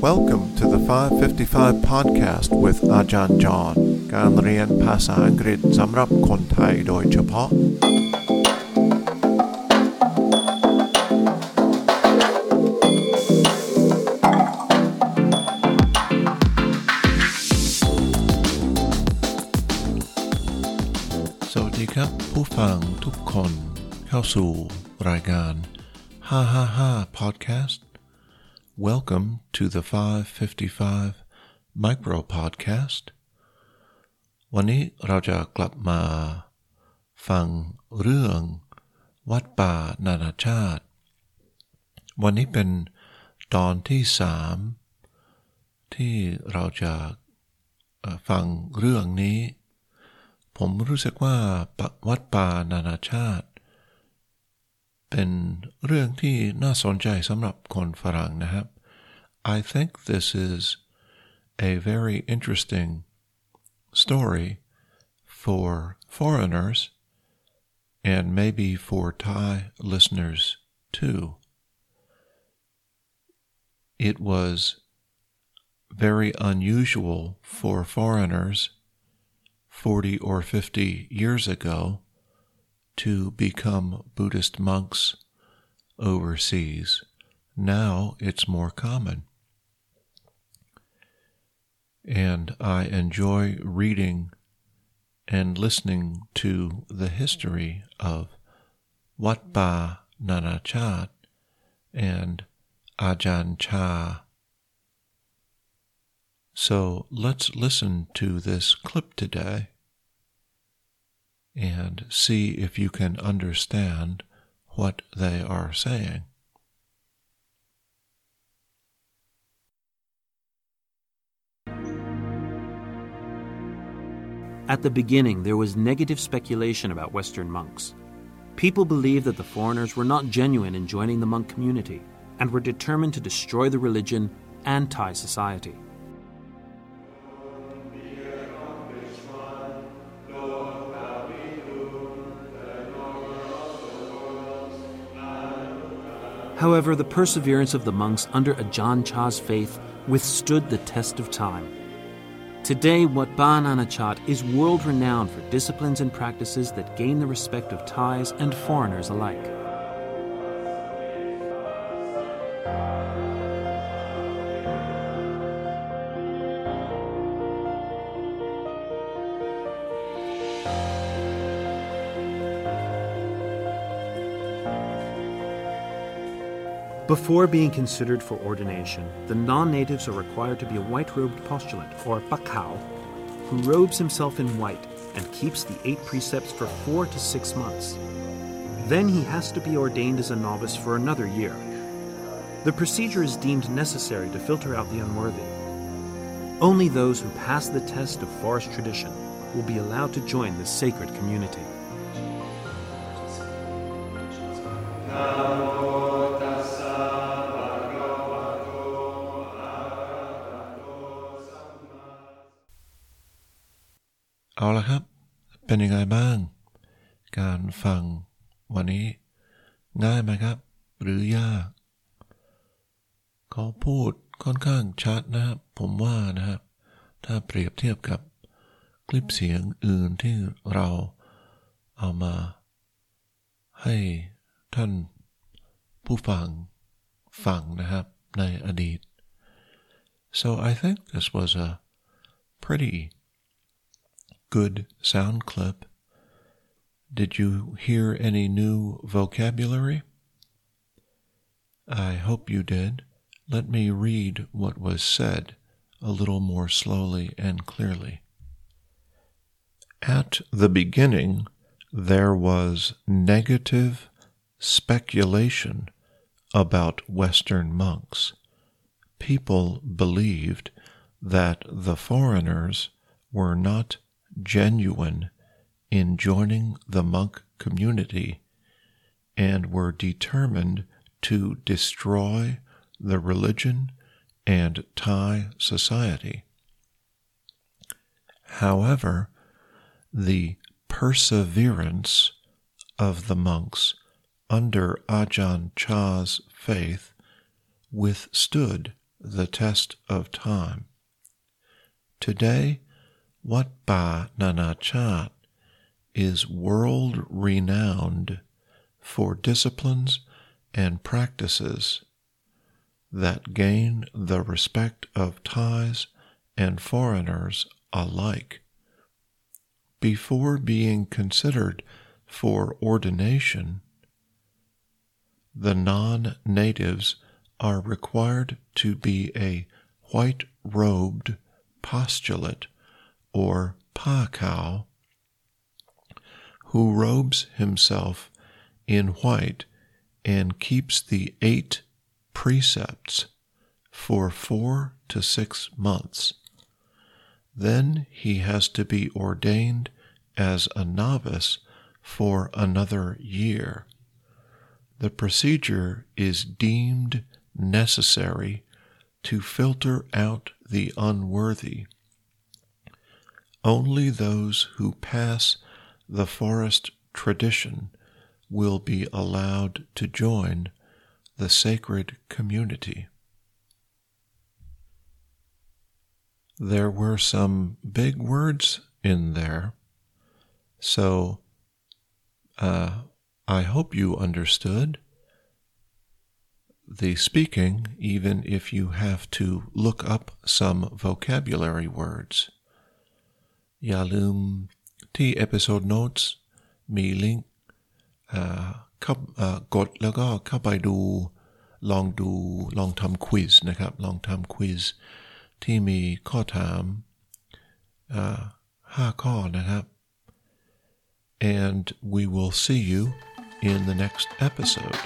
Welcome to the 555 podcast with อาจารย์จอห์นการเรียนภาษาอังกฤษสำหรับคนไทยโดยเฉพาะ สวัสดีครับ ผู้ฟังทุกคนเข้าสู่รายการ 555 podcast Welcome to the 555 micro podcast วันนี้เราจะกลับมา ฟังเรื่องวัดป่านานาชาติ วันนี้เป็นตอนที่สามที่เราจะฟังเรื่องนี้ ผมรู้สึกว่าปะวัดป่านานาชาติ เป็นเรื่องที่น่าสนใจสำหรับคนฝรั่งนะครับ I think this is a very interesting story for foreigners and maybe for Thai listeners too. It was very unusual for foreigners 40 or 50 years ago to become Buddhist monks overseas. Now it's more common. And I enjoy reading and listening to the history of Wat Ba Nana Nanachat and Ajahn Chah. So let's listen to this clip today and see if you can understand what they are saying. At the beginning, there was negative speculation about Western monks. People believed that the foreigners were not genuine in joining the monk community and were determined to destroy the religion and Thai society. However, the perseverance of the monks under Ajahn Chah's faith withstood the test of time. Today, Wat Ba Nanachat is world renowned for disciplines and practices that gain the respect of Thais and foreigners alike. Before being considered for ordination, the non natives are required to be a white robed postulant, or bakao, who robes himself in white and keeps the eight precepts for four to six months. Then he has to be ordained as a novice for another year. The procedure is deemed necessary to filter out the unworthy. Only those who pass the test of forest tradition will be allowed to join this sacred community. เอาละครับ เป็นยังไงบ้าง การฟังวันนี้ ง่ายไหมครับ หรือยาก เขาพูดค่อนข้างชัดนะครับ ผมว่านะครับ ถ้าเปรียบเทียบกับคลิปเสียงอื่นที่เราเอามา ให้ท่านผู้ฟังฟังนะครับในอดีต so I think this was a pretty good sound clip. Did you hear any new vocabulary? I hope you did. Let me read what was said a little more slowly and clearly. At the beginning, there was negative speculation about Western monks. People believed that the foreigners were not genuine in joining the monk community and were determined to destroy the religion and Thai society. However, the perseverance of the monks under Ajahn Chah's faith withstood the test of time. Today, Wat Ba Nanachat is world renowned for disciplines and practices that gain the respect of Thais and foreigners alike. Before being considered for ordination, the non natives are required to be a white robed postulate or pakau who robes himself in white and keeps the eight precepts for four to six months. Then he has to be ordained as a novice for another year. The procedure is deemed necessary to filter out the unworthy. Only those who pass the forest tradition will be allowed to join the sacred community. There were some big words in there, so uh, I hope you understood the speaking, even if you have to look up some vocabulary words. Yalum T episode notes มีลิงก์เข้ากดแล้วก็เข้าไปดูลองดูลองทำควิสนะครับลองทำควิสที่มีข้อถามห้าข้อนะครับ and we will see you in the next episode